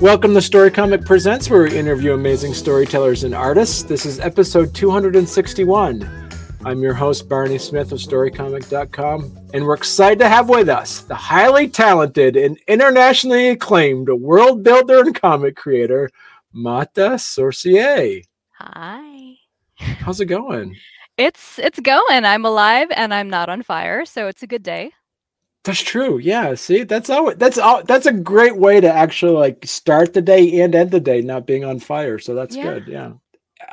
Welcome to Story Comic Presents, where we interview amazing storytellers and artists. This is episode 261. I'm your host, Barney Smith of StoryComic.com, and we're excited to have with us the highly talented and internationally acclaimed world builder and comic creator, Matta Sorcier. Hi. How's it going? It's it's going. I'm alive and I'm not on fire, so it's a good day. That's true. Yeah. See, that's all. That's all. That's a great way to actually like start the day and end the day not being on fire. So that's Yeah. good. Yeah.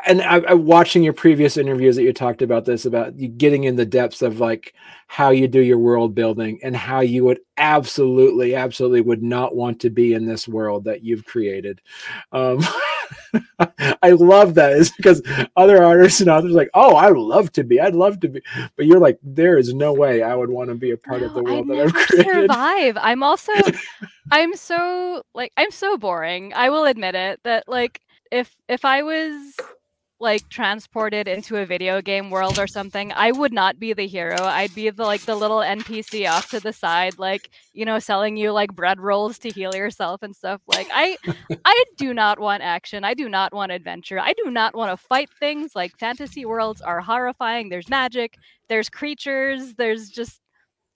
And I, I watching your previous interviews that you talked about this about you getting in the depths of like how you do your world building and how you would absolutely, absolutely would not want to be in this world that you've created. Um, I love that is because other artists and others are like, oh, I would love to be. I'd love to be, but you're like, there is no way I would want to be a part of No, the I'd world that I've created. survive. I'm also I'm so like I'm so boring. I will admit it that like if if I was like transported into a video game world or something, I would not be the hero. I'd be the like the little NPC off to the side, like, you know, selling you like bread rolls to heal yourself and stuff. Like I I do not want action. I do not want adventure. I do not want to fight things. Like fantasy worlds are horrifying. There's magic, there's creatures, there's just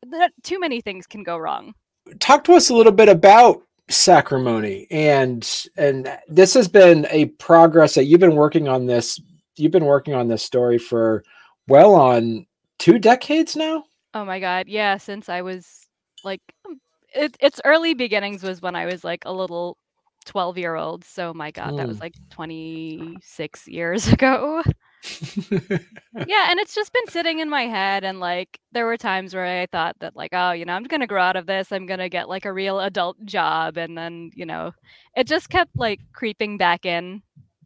that too many things can go wrong. talk to us a little bit about sacrimony and and this has been a progress that you've been working on this you've been working on this story for well on two decades now Oh my god, yeah, since I was like it, its early beginnings was when I was like a little 12 year old. So my god, that was Mm. like 26 years ago. yeah, and it's just been sitting in my head and like there were times where I thought that like, oh, you know, I'm going to grow out of this. I'm going to get like a real adult job and then, you know, it just kept like creeping back in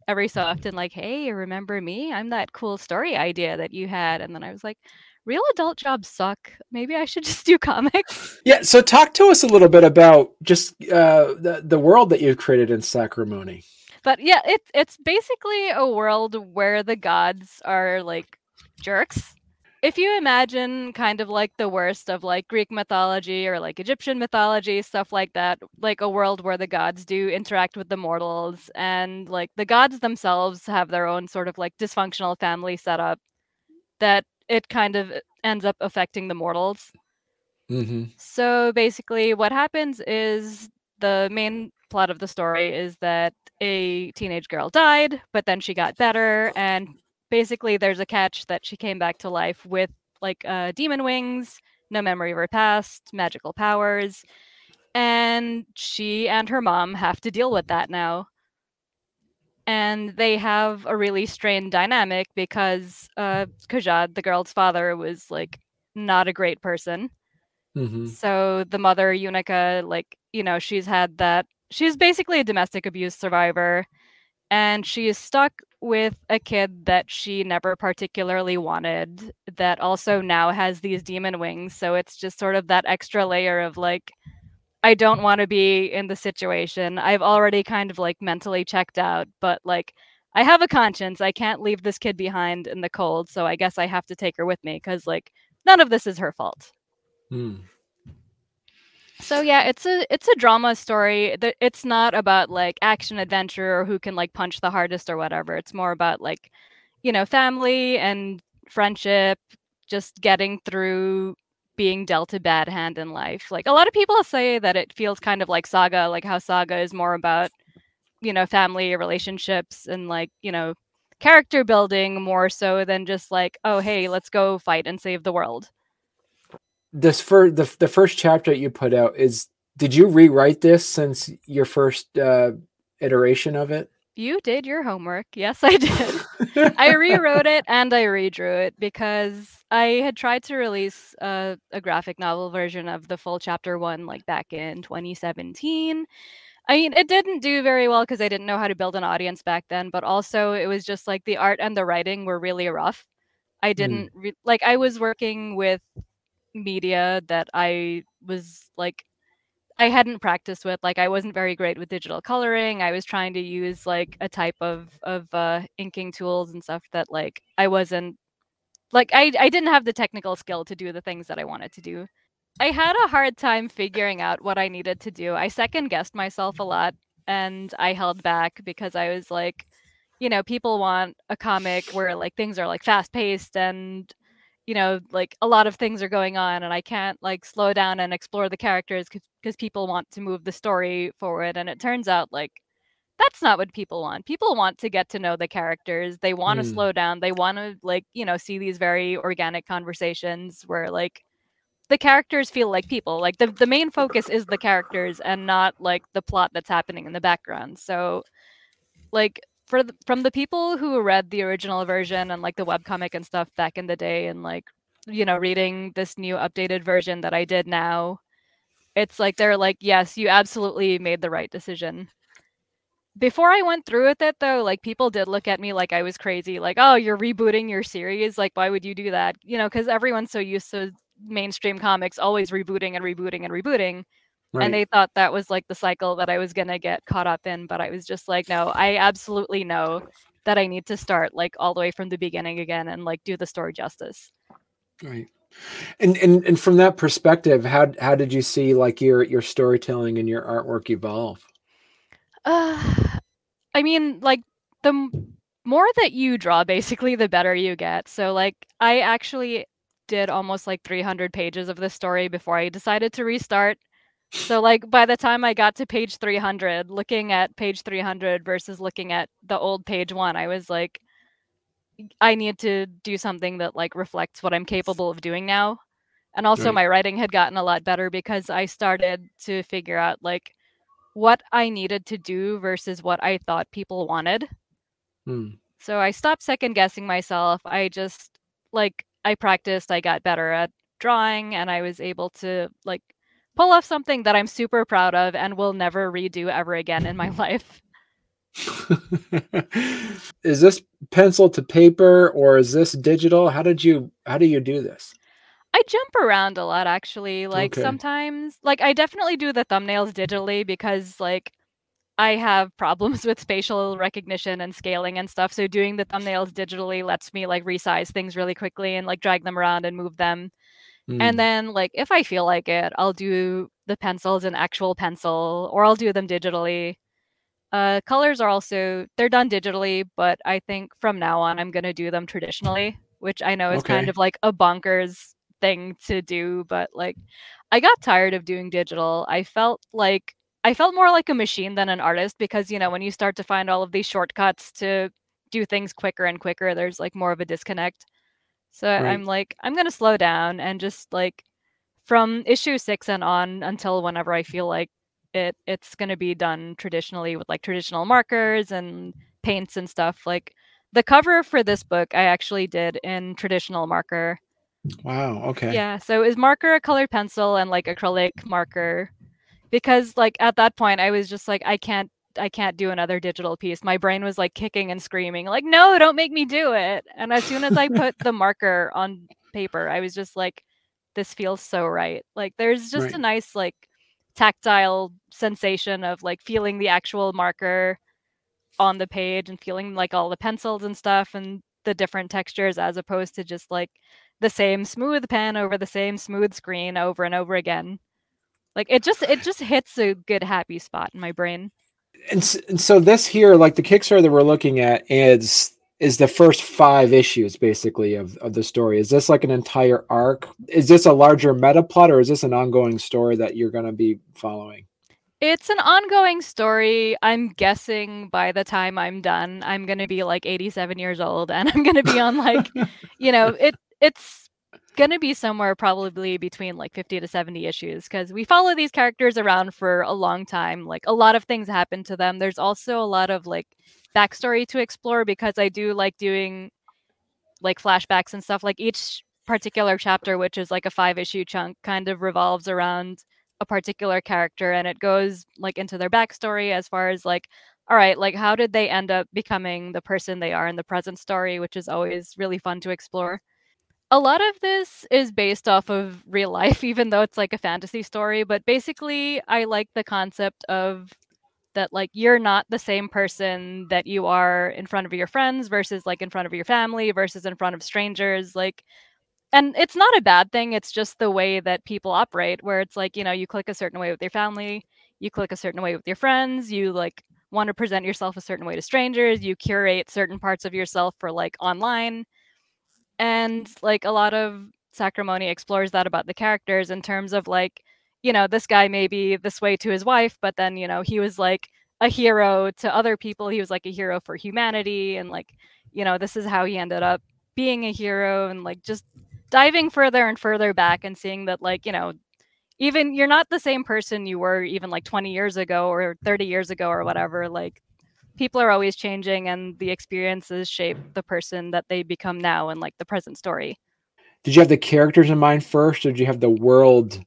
every so often like, "Hey, remember me? I'm that cool story idea that you had." And then I was like, real adult jobs suck. Maybe I should just do comics. yeah so talk to us a little bit about just uh the, the world that you've created in sacrimony But yeah, it's it's basically a world where the gods are like jerks. If you imagine kind of like the worst of like Greek mythology or like Egyptian mythology, stuff like that, like a world where the gods do interact with the mortals and like the gods themselves have their own sort of like dysfunctional family setup that it kind of ends up affecting the mortals. mm-hmm. So basically, what happens is the main plot of the story is that a teenage girl died, but then she got better, and basically, there's a catch that she came back to life with like uh, demon wings, no memory of her past, magical powers, and she and her mom have to deal with that now. And they have a really strained dynamic because uh, Kajad, the girl's father, was like not a great person. Mm-hmm. So the mother, Unica, like, you know, she's had that. She's basically a domestic abuse survivor, and she is stuck with a kid that she never particularly wanted, that also now has these demon wings. So it's just sort of that extra layer of like, I don't want to be in the situation. I've already kind of like mentally checked out, but like, I have a conscience. I can't leave this kid behind in the cold. So I guess I have to take her with me because, like, none of this is her fault. Mm. So yeah, it's a it's a drama story. It's not about like action adventure or who can like punch the hardest or whatever. It's more about like, you know, family and friendship, just getting through being dealt a bad hand in life. Like a lot of people say that it feels kind of like Saga, like how Saga is more about, you know, family relationships and like, you know, character building more so than just like, oh hey, let's go fight and save the world. This for the, the first chapter that you put out is did you rewrite this since your first uh iteration of it You did your homework. Yes, I did. I rewrote it and I redrew it because I had tried to release a, a graphic novel version of the full chapter one like back in 2017. I mean, it didn't do very well because I didn't know how to build an audience back then, but also it was just like the art and the writing were really rough. I didn't re- like, I was working with media that I was like, I hadn't practiced with. Like I wasn't very great with digital coloring. I was trying to use like a type of of uh, inking tools and stuff that like I wasn't like I I didn't have the technical skill to do the things that I wanted to do. I had a hard time figuring out what I needed to do. I second guessed myself a lot and I held back because I was like, you know, people want a comic where like things are like fast paced and you know, like a lot of things are going on and I can't like slow down and explore the characters because people want to move the story forward and it turns out like that's not what people want. People want to get to know the characters. They want to mm. slow down. They want to like, you know, see these very organic conversations where like the characters feel like people. Like the the main focus is the characters and not like the plot that's happening in the background. So like for the, from the people who read the original version and like the webcomic and stuff back in the day and like you know reading this new updated version that I did now it's like they're like yes you absolutely made the right decision before I went through with it though, like people did look at me like I was crazy, like, oh, you're rebooting your series. Like, why would you do that? You know, because everyone's so used to mainstream comics always rebooting and rebooting and rebooting. Right. And they thought that was like the cycle that I was going to get caught up in. But I was just like, no, I absolutely know that I need to start like all the way from the beginning again and like do the story justice. Right. And and and from that perspective, how how did you see like your your storytelling and your artwork evolve? Uh, I mean, like the more that you draw, basically, the better you get. So, like, I actually did almost like 300 pages of this story before I decided to restart. So, like, by the time I got to page 300, looking at page 300 versus looking at the old page one, I was like, I need to do something that like reflects what I'm capable of doing now. And also, right. my writing had gotten a lot better because I started to figure out like what I needed to do versus what I thought people wanted. Hmm. So I stopped second guessing myself. I just like I practiced, I got better at drawing and I was able to like pull off something that I'm super proud of and will never redo ever again in my life. is this pencil to paper or is this digital? How did you how do you do this? I jump around a lot actually. Like okay. sometimes like I definitely do the thumbnails digitally because like I have problems with spatial recognition and scaling and stuff. So doing the thumbnails digitally lets me like resize things really quickly and like drag them around and move them. Mm. And then like if I feel like it, I'll do the pencils in actual pencil or I'll do them digitally. Uh, colors are also they're done digitally, but I think from now on I'm gonna do them traditionally, which I know is okay. kind of like a bonkers thing to do, but like I got tired of doing digital. I felt like I felt more like a machine than an artist because you know when you start to find all of these shortcuts to do things quicker and quicker, there's like more of a disconnect. So right. I'm like I'm going to slow down and just like from issue 6 and on until whenever I feel like it it's going to be done traditionally with like traditional markers and paints and stuff like the cover for this book I actually did in traditional marker Wow. Okay. Yeah. So is marker a colored pencil and like acrylic marker? Because like at that point I was just like I can't I can't do another digital piece. My brain was like kicking and screaming like no, don't make me do it. And as soon as I put the marker on paper, I was just like this feels so right. Like there's just right. a nice like tactile sensation of like feeling the actual marker on the page and feeling like all the pencils and stuff and the different textures as opposed to just like the same smooth pen over the same smooth screen over and over again. Like it just it just hits a good happy spot in my brain. And, and so this here, like the Kickstarter that we're looking at, is is the first five issues basically of, of the story. Is this like an entire arc? Is this a larger meta plot or is this an ongoing story that you're going to be following? It's an ongoing story. I'm guessing by the time I'm done, I'm going to be like 87 years old and I'm going to be on like, you know, it it's going to be somewhere probably between like 50 to 70 issues because we follow these characters around for a long time. Like a lot of things happen to them. There's also a lot of like backstory to explore because I do like doing like flashbacks and stuff. Like each particular chapter, which is like a five issue chunk, kind of revolves around a particular character and it goes like into their backstory as far as like all right like how did they end up becoming the person they are in the present story which is always really fun to explore a lot of this is based off of real life, even though it's like a fantasy story. But basically, I like the concept of that, like, you're not the same person that you are in front of your friends versus like in front of your family versus in front of strangers. Like, and it's not a bad thing. It's just the way that people operate, where it's like, you know, you click a certain way with your family, you click a certain way with your friends, you like want to present yourself a certain way to strangers, you curate certain parts of yourself for like online and like a lot of Sacrimony explores that about the characters in terms of like, you know, this guy may be this way to his wife, but then, you know, he was like a hero to other people. He was like a hero for humanity. And like, you know, this is how he ended up being a hero and like just diving further and further back and seeing that, like, you know, even you're not the same person you were even like 20 years ago or 30 years ago or whatever. Like, people are always changing and the experiences shape the person that they become now and like the present story. Did you have the characters in mind first or did you have the world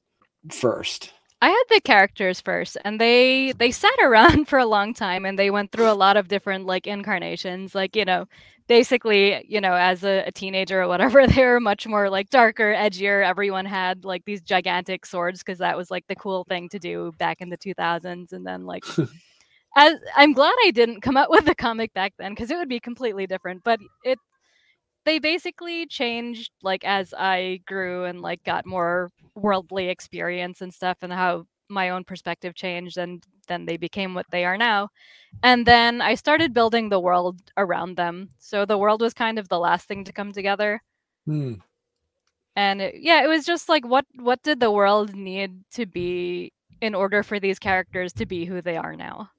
first? I had the characters first and they they sat around for a long time and they went through a lot of different like incarnations like you know basically you know as a, a teenager or whatever they were much more like darker edgier everyone had like these gigantic swords because that was like the cool thing to do back in the 2000s and then like as I'm glad I didn't come up with the comic back then because it would be completely different. But it they basically changed like as I grew and like got more worldly experience and stuff and how my own perspective changed and then they became what they are now. And then I started building the world around them. So the world was kind of the last thing to come together. Hmm. And it, yeah, it was just like what what did the world need to be in order for these characters to be who they are now?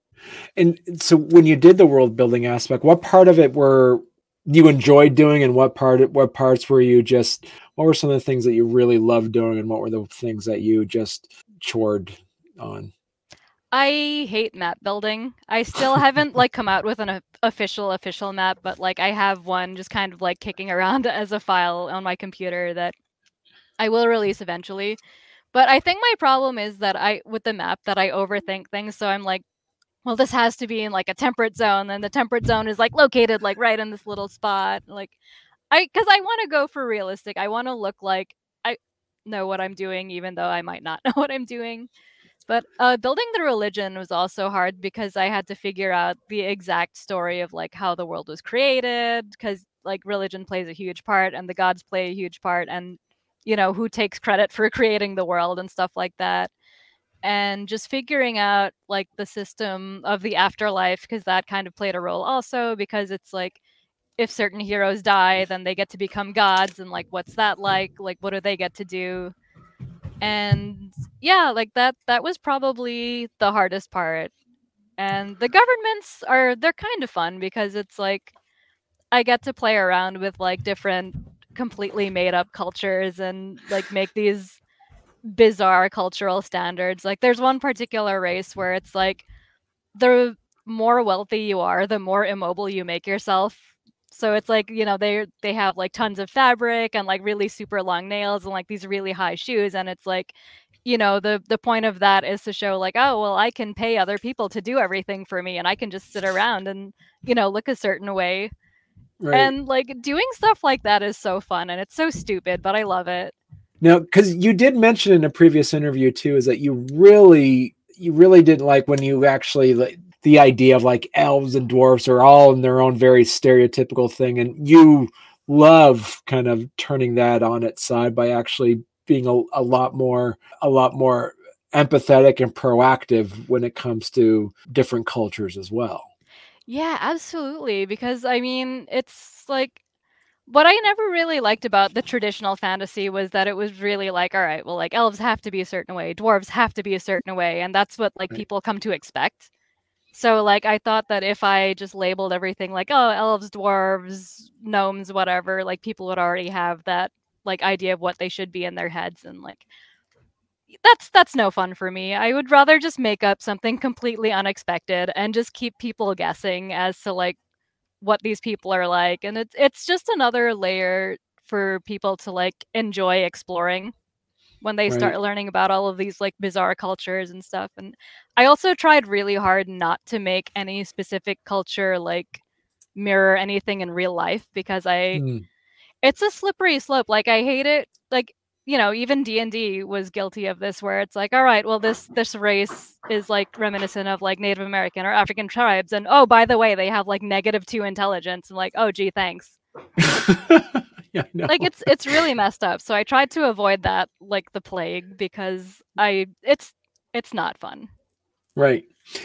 And so when you did the world building aspect, what part of it were you enjoyed doing and what part what parts were you just what were some of the things that you really loved doing and what were the things that you just chored on? I hate map building. I still haven't like come out with an official official map, but like I have one just kind of like kicking around as a file on my computer that I will release eventually. But I think my problem is that I with the map that I overthink things. So I'm like well, this has to be in like a temperate zone, and the temperate zone is like located like right in this little spot. Like, I because I want to go for realistic. I want to look like I know what I'm doing, even though I might not know what I'm doing. But uh, building the religion was also hard because I had to figure out the exact story of like how the world was created, because like religion plays a huge part, and the gods play a huge part, and you know who takes credit for creating the world and stuff like that and just figuring out like the system of the afterlife because that kind of played a role also because it's like if certain heroes die then they get to become gods and like what's that like? Like what do they get to do? And yeah like that that was probably the hardest part. And the governments are they're kind of fun because it's like i get to play around with like different completely made up cultures and like make these bizarre cultural standards. Like there's one particular race where it's like the more wealthy you are, the more immobile you make yourself. So it's like, you know, they they have like tons of fabric and like really super long nails and like these really high shoes and it's like you know the the point of that is to show like oh well I can pay other people to do everything for me and I can just sit around and you know look a certain way. Right. And like doing stuff like that is so fun and it's so stupid, but I love it. Now, because you did mention in a previous interview too, is that you really, you really didn't like when you actually like the idea of like elves and dwarfs are all in their own very stereotypical thing, and you love kind of turning that on its side by actually being a, a lot more, a lot more empathetic and proactive when it comes to different cultures as well. Yeah, absolutely. Because I mean, it's like what I never really liked about the traditional fantasy was that it was really like, all right, well, like elves have to be a certain way, dwarves have to be a certain way, and that's what like people come to expect. So like I thought that if I just labeled everything like, oh, elves, dwarves, gnomes, whatever, like people would already have that like idea of what they should be in their heads and like that's that's no fun for me. I would rather just make up something completely unexpected and just keep people guessing as to like what these people are like and it's it's just another layer for people to like enjoy exploring when they right. start learning about all of these like bizarre cultures and stuff and i also tried really hard not to make any specific culture like mirror anything in real life because i mm. it's a slippery slope. Like I hate it. Like you know, even D and D was guilty of this, where it's like, all right, well, this this race is like reminiscent of like Native American or African tribes, and oh, by the way, they have like negative two intelligence, and like, oh, gee, thanks. yeah, like it's it's really messed up. So I tried to avoid that like the plague because I it's it's not fun. Right.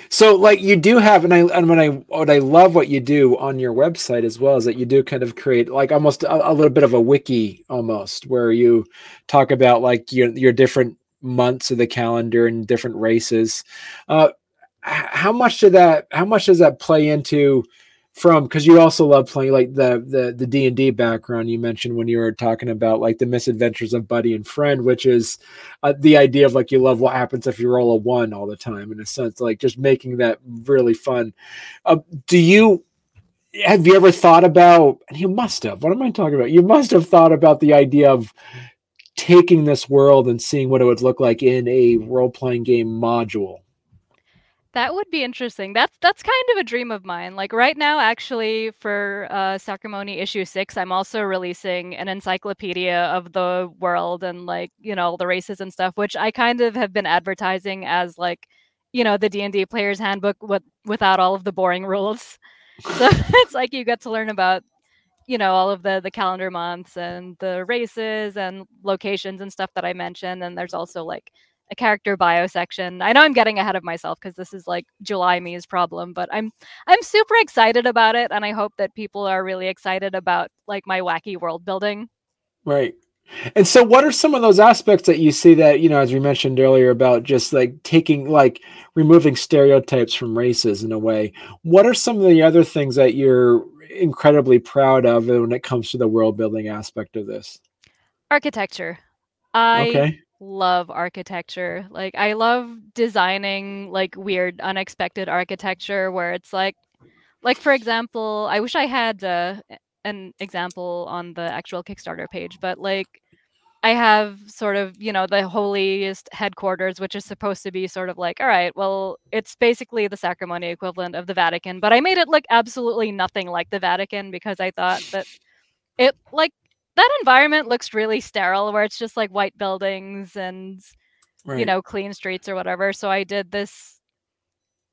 So like you do have and I and when I what I love what you do on your website as well is that you do kind of create like almost a, a little bit of a wiki almost where you talk about like your your different months of the calendar and different races. Uh how much did that how much does that play into from because you also love playing like the the the D and D background you mentioned when you were talking about like the misadventures of Buddy and Friend, which is uh, the idea of like you love what happens if you roll a one all the time in a sense, like just making that really fun. Uh, do you have you ever thought about? And you must have. What am I talking about? You must have thought about the idea of taking this world and seeing what it would look like in a role playing game module that would be interesting. That's that's kind of a dream of mine. Like right now, actually, for uh, Sacrimony issue six, I'm also releasing an encyclopedia of the world and like you know the races and stuff, which I kind of have been advertising as like you know the D and D player's handbook with without all of the boring rules. So it's like you get to learn about you know all of the the calendar months and the races and locations and stuff that I mentioned. And there's also like a character bio section. I know I'm getting ahead of myself because this is like July me's problem, but I'm I'm super excited about it and I hope that people are really excited about like my wacky world building. Right. And so what are some of those aspects that you see that, you know, as we mentioned earlier about just like taking like removing stereotypes from races in a way. What are some of the other things that you're incredibly proud of when it comes to the world building aspect of this? Architecture. I okay love architecture. Like I love designing like weird unexpected architecture where it's like like for example, I wish I had uh, an example on the actual Kickstarter page, but like I have sort of, you know, the holiest headquarters, which is supposed to be sort of like, all right, well, it's basically the Sacrimony equivalent of the Vatican, but I made it look absolutely nothing like the Vatican because I thought that it like that environment looks really sterile where it's just like white buildings and right. you know clean streets or whatever so i did this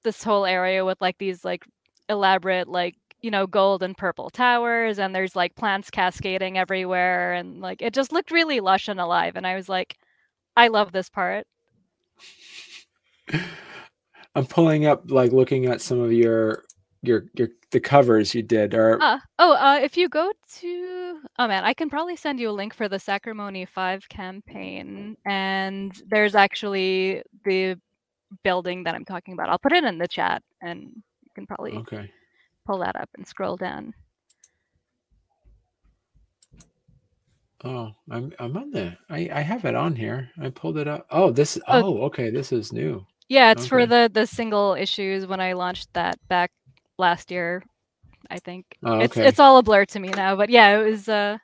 this whole area with like these like elaborate like you know gold and purple towers and there's like plants cascading everywhere and like it just looked really lush and alive and i was like i love this part i'm pulling up like looking at some of your your your the covers you did are uh, oh uh if you go to oh man i can probably send you a link for the sacrimony 5 campaign and there's actually the building that i'm talking about. I'll put it in the chat and you can probably okay. pull that up and scroll down. Oh i'm i'm on there i i have it on here. I pulled it up. Oh this oh, oh okay this is new. Yeah it's okay. for the the single issues when i launched that back last year, I think. Oh, okay. It's it's all a blur to me now, but yeah, it was uh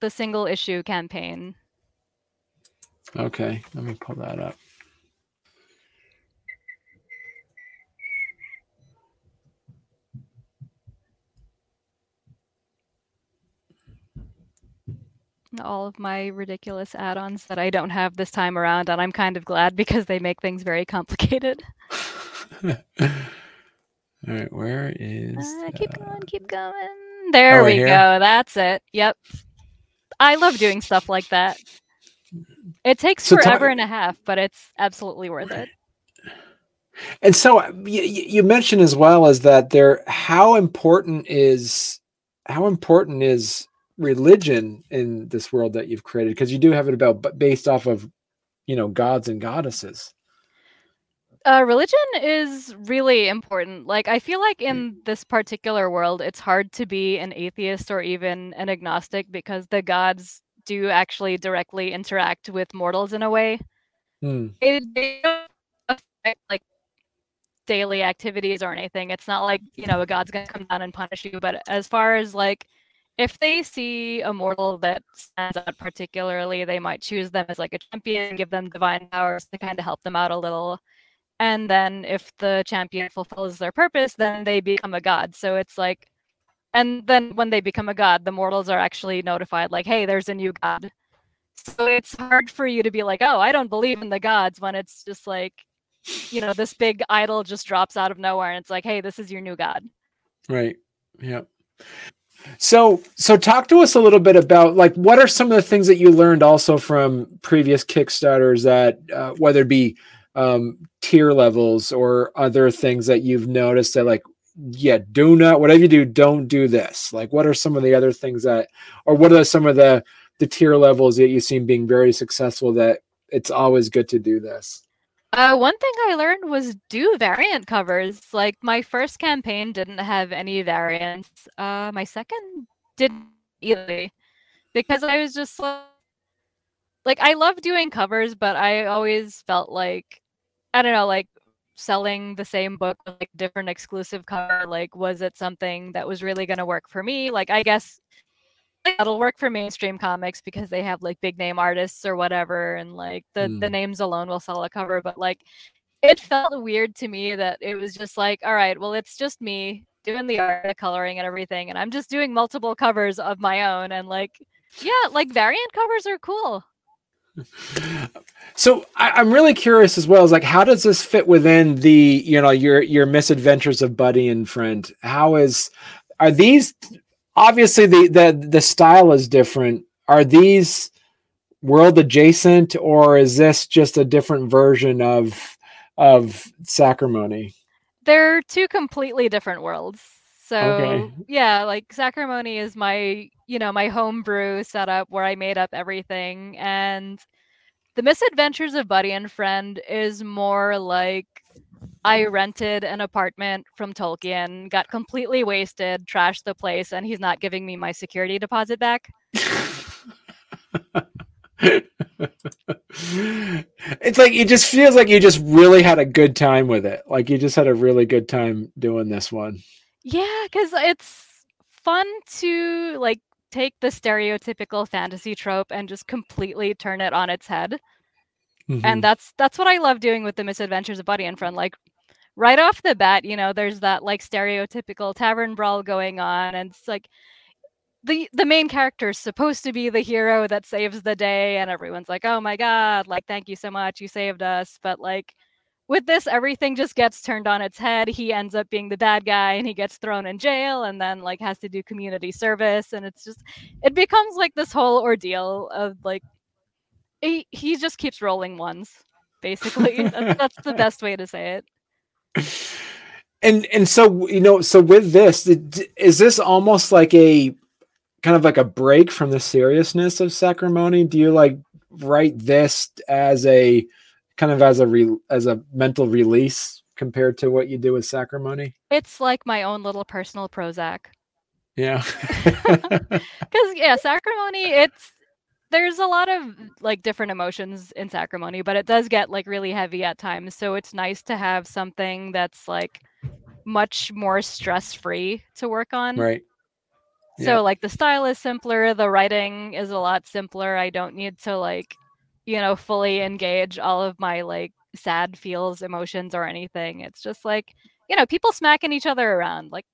the single issue campaign. Okay, let me pull that up. all of my ridiculous add-ons that I don't have this time around, and I'm kind of glad because they make things very complicated. All right, where is? Uh, keep going, keep going. There oh, we go. That's it. Yep. I love doing stuff like that. It takes so forever and a half, but it's absolutely worth it. And so you, you mentioned as well as that there, how important is how important is religion in this world that you've created? Because you do have it about based off of, you know, gods and goddesses. Uh, religion is really important. Like, I feel like in mm. this particular world, it's hard to be an atheist or even an agnostic because the gods do actually directly interact with mortals in a way. Hmm. They, they don't affect like daily activities or anything. It's not like you know a god's gonna come down and punish you. But as far as like if they see a mortal that stands out particularly, they might choose them as like a champion, give them divine powers to kind of help them out a little and then if the champion fulfills their purpose then they become a god so it's like and then when they become a god, the mortals are actually notified, like, hey, there's a new god. So it's hard for you to be like, oh, I don't believe in the gods when it's just like, you know, this big idol just drops out of nowhere and it's like, hey, this is your new god. Right. Yeah. So, so talk to us a little bit about like what are some of the things that you learned also from previous Kickstarters that uh, whether it be um, tier levels or other things that you've noticed that like yeah do not whatever you do don't do this like what are some of the other things that or what are some of the the tier levels that you seem being very successful that it's always good to do this uh, one thing I learned was do variant covers. Like my first campaign didn't have any variants. Uh, my second didn't either, because I was just like, like I love doing covers, but I always felt like I don't know, like selling the same book with like different exclusive cover. Like, was it something that was really going to work for me? Like, I guess that'll work for mainstream comics because they have like big name artists or whatever and like the mm. the names alone will sell a cover but like it felt weird to me that it was just like all right well it's just me doing the art the coloring and everything and i'm just doing multiple covers of my own and like yeah like variant covers are cool so I, am really curious as well. Is like, how does this fit within the you know your your misadventures of Buddy and Friend? How is are these obviously the the the style is different. Are these world adjacent, or is this just a different version of of Sacrimony? They're two completely different worlds. So okay. yeah, like Sacrimony is my you know my homebrew setup where I made up everything, and the Misadventures of Buddy and Friend is more like I rented an apartment from Tolkien, got completely wasted, trashed the place, and he's not giving me my security deposit back. it's like it just feels like you just really had a good time with it. Like you just had a really good time doing this one. Yeah, because it's fun to like take the stereotypical fantasy trope and just completely turn it on its head. Mm-hmm. And that's that's what I love doing with the misadventures of Buddy and Friend. Like right off the bat, you know, there's that like stereotypical tavern brawl going on, and it's like the the main character is supposed to be the hero that saves the day, and everyone's like, "Oh my god, like thank you so much, you saved us." But like with this, everything just gets turned on its head. He ends up being the bad guy, and he gets thrown in jail, and then like has to do community service, and it's just it becomes like this whole ordeal of like he, he just keeps rolling ones basically. That's, that's the best way to say it. And and so you know so with this is this almost like a kind of like a break from the seriousness of sacrimony do you like write this as a kind of as a re, as a mental release compared to what you do with sacrimony it's like my own little personal prozac. Yeah. Because yeah sacrimony it's there's a lot of like different emotions in sacrimony but it does get like really heavy at times so it's nice to have something that's like much more stress free to work on. Right. So yeah. like the style is simpler the writing is a lot simpler i don't need to like you know fully engage all of my like sad feels emotions or anything. It's just like you know people smacking each other around like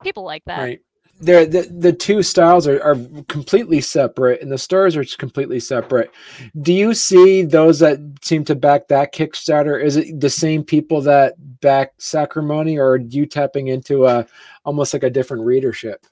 people like that. Right. They're the, the two styles are, are completely separate and the stars are completely separate. Do you see those that seem to back that kickstarter? Is it the same people that back sacrimony or are you tapping into a almost like a different readership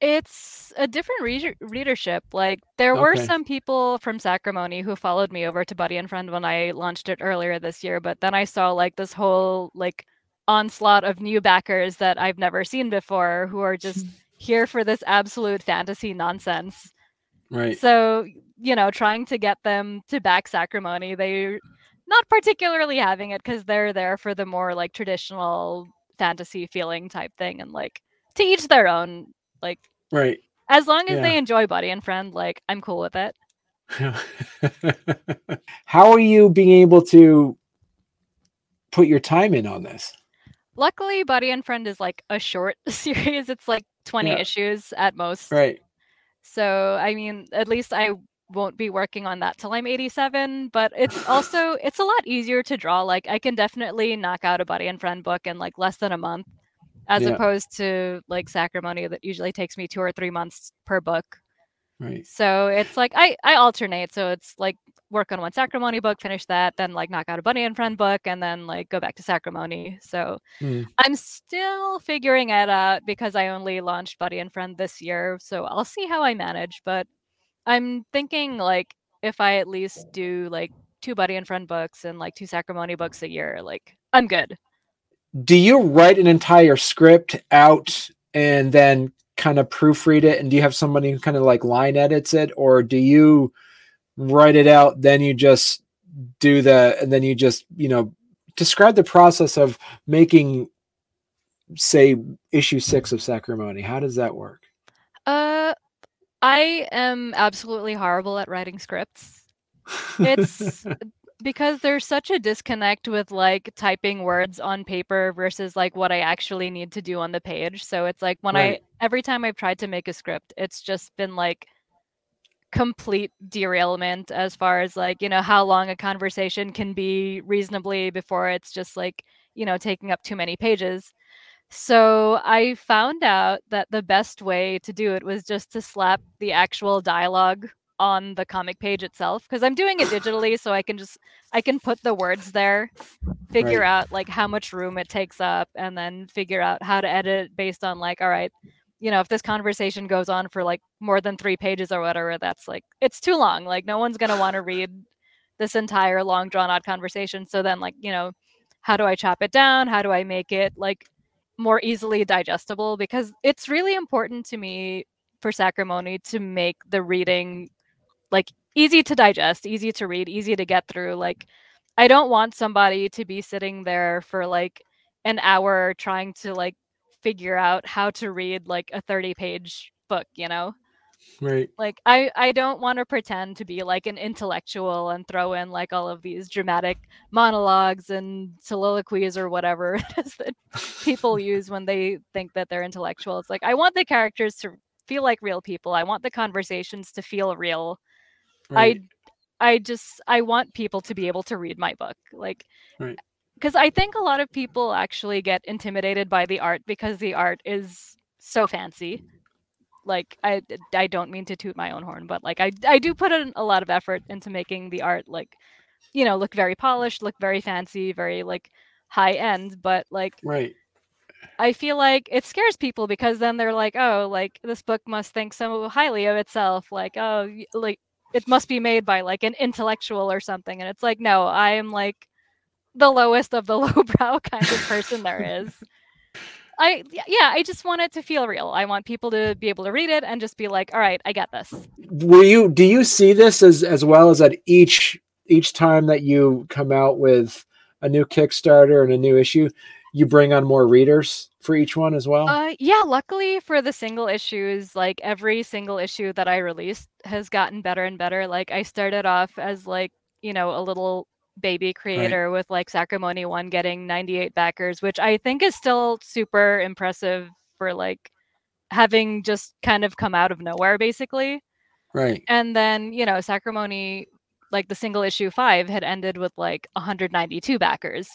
it's a different re- readership like there okay. were some people from sacrimony who followed me over to buddy and friend when i launched it earlier this year but then i saw like this whole like onslaught of new backers that i've never seen before who are just hmm. here for this absolute fantasy nonsense. Right. So, you know, trying to get them to back Sacrimony, they're not particularly having it because they're there for the more like traditional fantasy feeling type thing and like to each their own. Like Right. As long as yeah. they enjoy Buddy and Friend, like I'm cool with it. How are you being able to put your time in on this? Luckily, Buddy and Friend is like a short series. It's like 20 yeah. issues at most. Right. So, I mean, at least I won't be working on that till I'm 87, but it's also it's a lot easier to draw. Like I can definitely knock out a buddy and friend book in like less than a month. As Yeah. opposed to like Sacrimony that usually takes me two or three months per book. Right. So it's like I I alternate. So it's like work on one Sacrimony book, finish that, then like knock out a Bunny and Friend book, and then like go back to Sacrimony. So Hmm. I'm still figuring it out because I only launched Buddy and Friend this year. So I'll see how I manage. But I'm thinking like if I at least do like two Buddy and Friend books and like two Sacrimony books a year, like I'm good. Do you write an entire script out and then kind of proofread it? And do you have somebody who kind of like line edits it, or do you write it out, then you just do the, and then you just you know describe the process of making, say, issue six of Sacrimony? How does that work? Uh I am absolutely horrible at writing scripts. It's because there's such a disconnect with like typing words on paper versus like what I actually need to do on the page. So it's like when Right. I every time I've tried to make a script, it's just been like complete derailment as far as like, you know, how long a conversation can be reasonably before it's just like, you know, taking up too many pages. So I found out that the best way to do it was just to slap the actual dialogue on the comic page itself because I'm doing it digitally so I can just I can put the words there, figure Right. out like how much room it takes up and then figure out how to edit based on like all right, you know, if this conversation goes on for like more than 3 pages or whatever, that's like it's too long. Like no one's going to want to read this entire long drawn out conversation. So then like, you know, how do I chop it down? How do I make it like more easily digestible because it's really important to me for Sacrimony to make the reading like easy to digest, easy to read, easy to get through. Like I don't want somebody to be sitting there for like an hour trying to like figure out how to read like a 30 page book, you know? right. like i i don't want to pretend to be like an intellectual and throw in like all of these dramatic monologues and soliloquies or whatever it is that people use when they think that they're intellectual it's like i want the characters to feel like real people i want the conversations to feel real right. i i just i want people to be able to read my book like Right. because i think a lot of people actually get intimidated by the art because the art is so fancy like I I don't mean to toot my own horn, but like I I do put in a lot of effort into making the art like you know look very polished, look very fancy, very like high end. But like right. I feel like it scares people because then they're like, oh, like this book must think so highly of itself. Like oh, like it must be made by like an intellectual or something. And it's like no, I am like the lowest of the lowbrow kind of person there is. I yeah, I just want it to feel real. I want people to be able to read it and just be like, all right, I get this. Will you do you see this as as well as that each each time that you come out with a new Kickstarter and a new issue, you bring on more readers for each one as well? Uh, yeah, luckily for the single issues, like every single issue that I released has gotten better and better. Like I started off as like, you know, a little baby creator with like Sacrimony one getting 98 backers, which I think is still super impressive for like having just kind of come out of nowhere basically. right. And then, you know, Sacrimony like the single issue 5 had ended with like 192 backers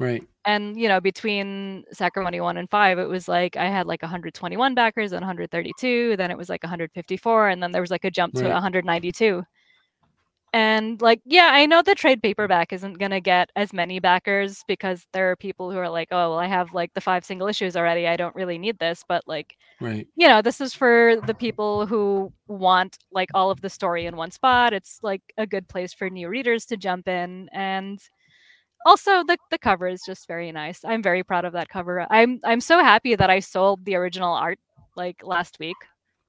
Right. and you know between sacrimony 1 and 5 it was like i had like 121 backers and 132 then it was like 154 and then there was like a jump to Right. 192 and like yeah i know the trade paperback isn't going to get as many backers because there are people who are like oh well i have like the five single issues already i don't really need this but like Right. you know this is for the people who want like all of the story in one spot it's like a good place for new readers to jump in and also the the cover is just very nice i'm very proud of that cover i'm i'm so happy that i sold the original art like last week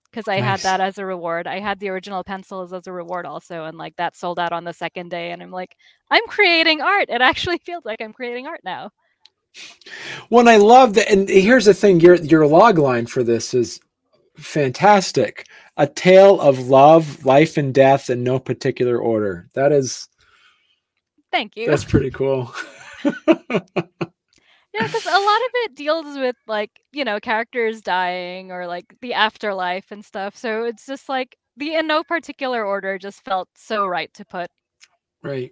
because i had that as a reward i had the original pencils as a reward also and like that sold out on the second day and i'm like i'm creating art it actually feels like i'm creating art now Well, I love that. And here's the thing: your your log line for this is fantastic. A tale of love, life, and death in no particular order. That is thank you that's pretty cool. Yeah, because a lot of it deals with like you know characters dying or like the afterlife and stuff. So it's just like the in no particular order just felt so right to put. right.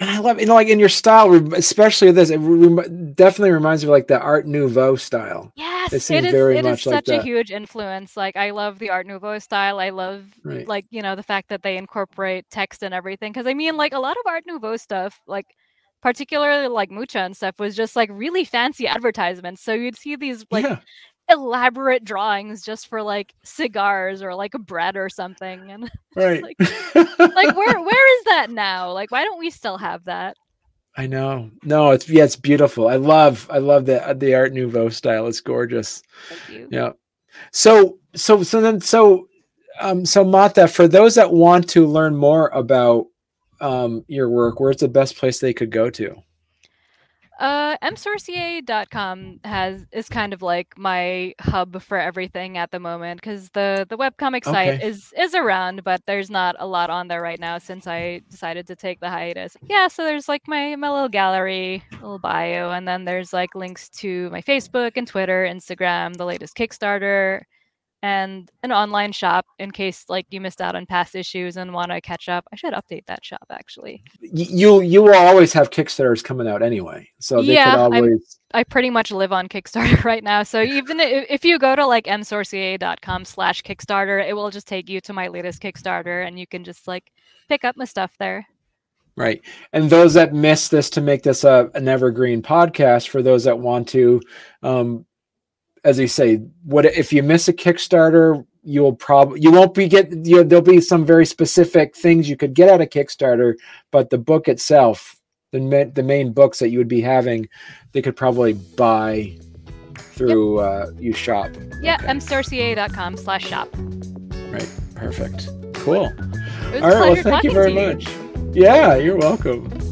And I love you know like in your style, especially this. It rem- definitely reminds me of like the Art Nouveau style. Yes, it, it is. Very it is such like a huge influence. Like I love the Art Nouveau style. I love right. like you know the fact that they incorporate text and everything. Because I mean, like a lot of Art Nouveau stuff, like particularly like Mucha and stuff, was just like really fancy advertisements. So you'd see these like yeah elaborate drawings just for like cigars or like a bread or something and right. like, like where where is that now? Like why don't we still have that? I know. No it's yeah it's beautiful. I love i love the the art nouveau style. It's gorgeous. Yeah. So so so then so um so Matta for those that want to learn more about um your work where's the best place they could go to uh, msorcier.com has is kind of like my hub for everything at the moment because the the webcomic site is is around, but there's not a lot on there right now since I decided to take the hiatus. Yeah, so there's like my my little gallery, little bio, and then there's like links to my Facebook and Twitter, Instagram, the latest Kickstarter, and an online shop in case like you missed out on past issues and want to catch up. I should update that shop actually. You you will always have Kickstarters coming out anyway, so they yeah, could always. I pretty much live on Kickstarter right now, so even if, you go to like msorcier.com slash Kickstarter, it will just take you to my latest Kickstarter, and you can just like pick up my stuff there. Right. And those that miss this to make this a, an evergreen podcast, for those that want to, um, as you say, what if you miss a Kickstarter, you'll probably you won't be get you know, there'll be some very specific things you could get out of Kickstarter, but the book itself, the the main books that you would be having, they could probably buy through yep. uh, you shop. Yeah, okay. msorcier.com slash shop. Right. Perfect. Cool. All right. Well, thank you very much. Yeah, you're welcome.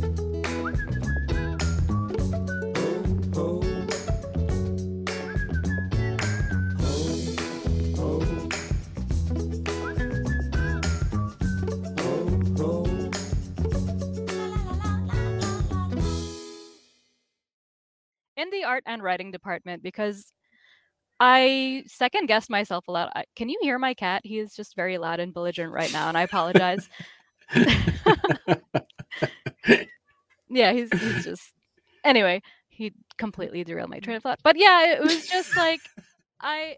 Art and writing department because I second guess myself a lot. I, can you hear my cat? He is just very loud and belligerent right now, and I apologize. yeah, he's he's just anyway. He completely derailed my train of thought. But yeah, it was just like I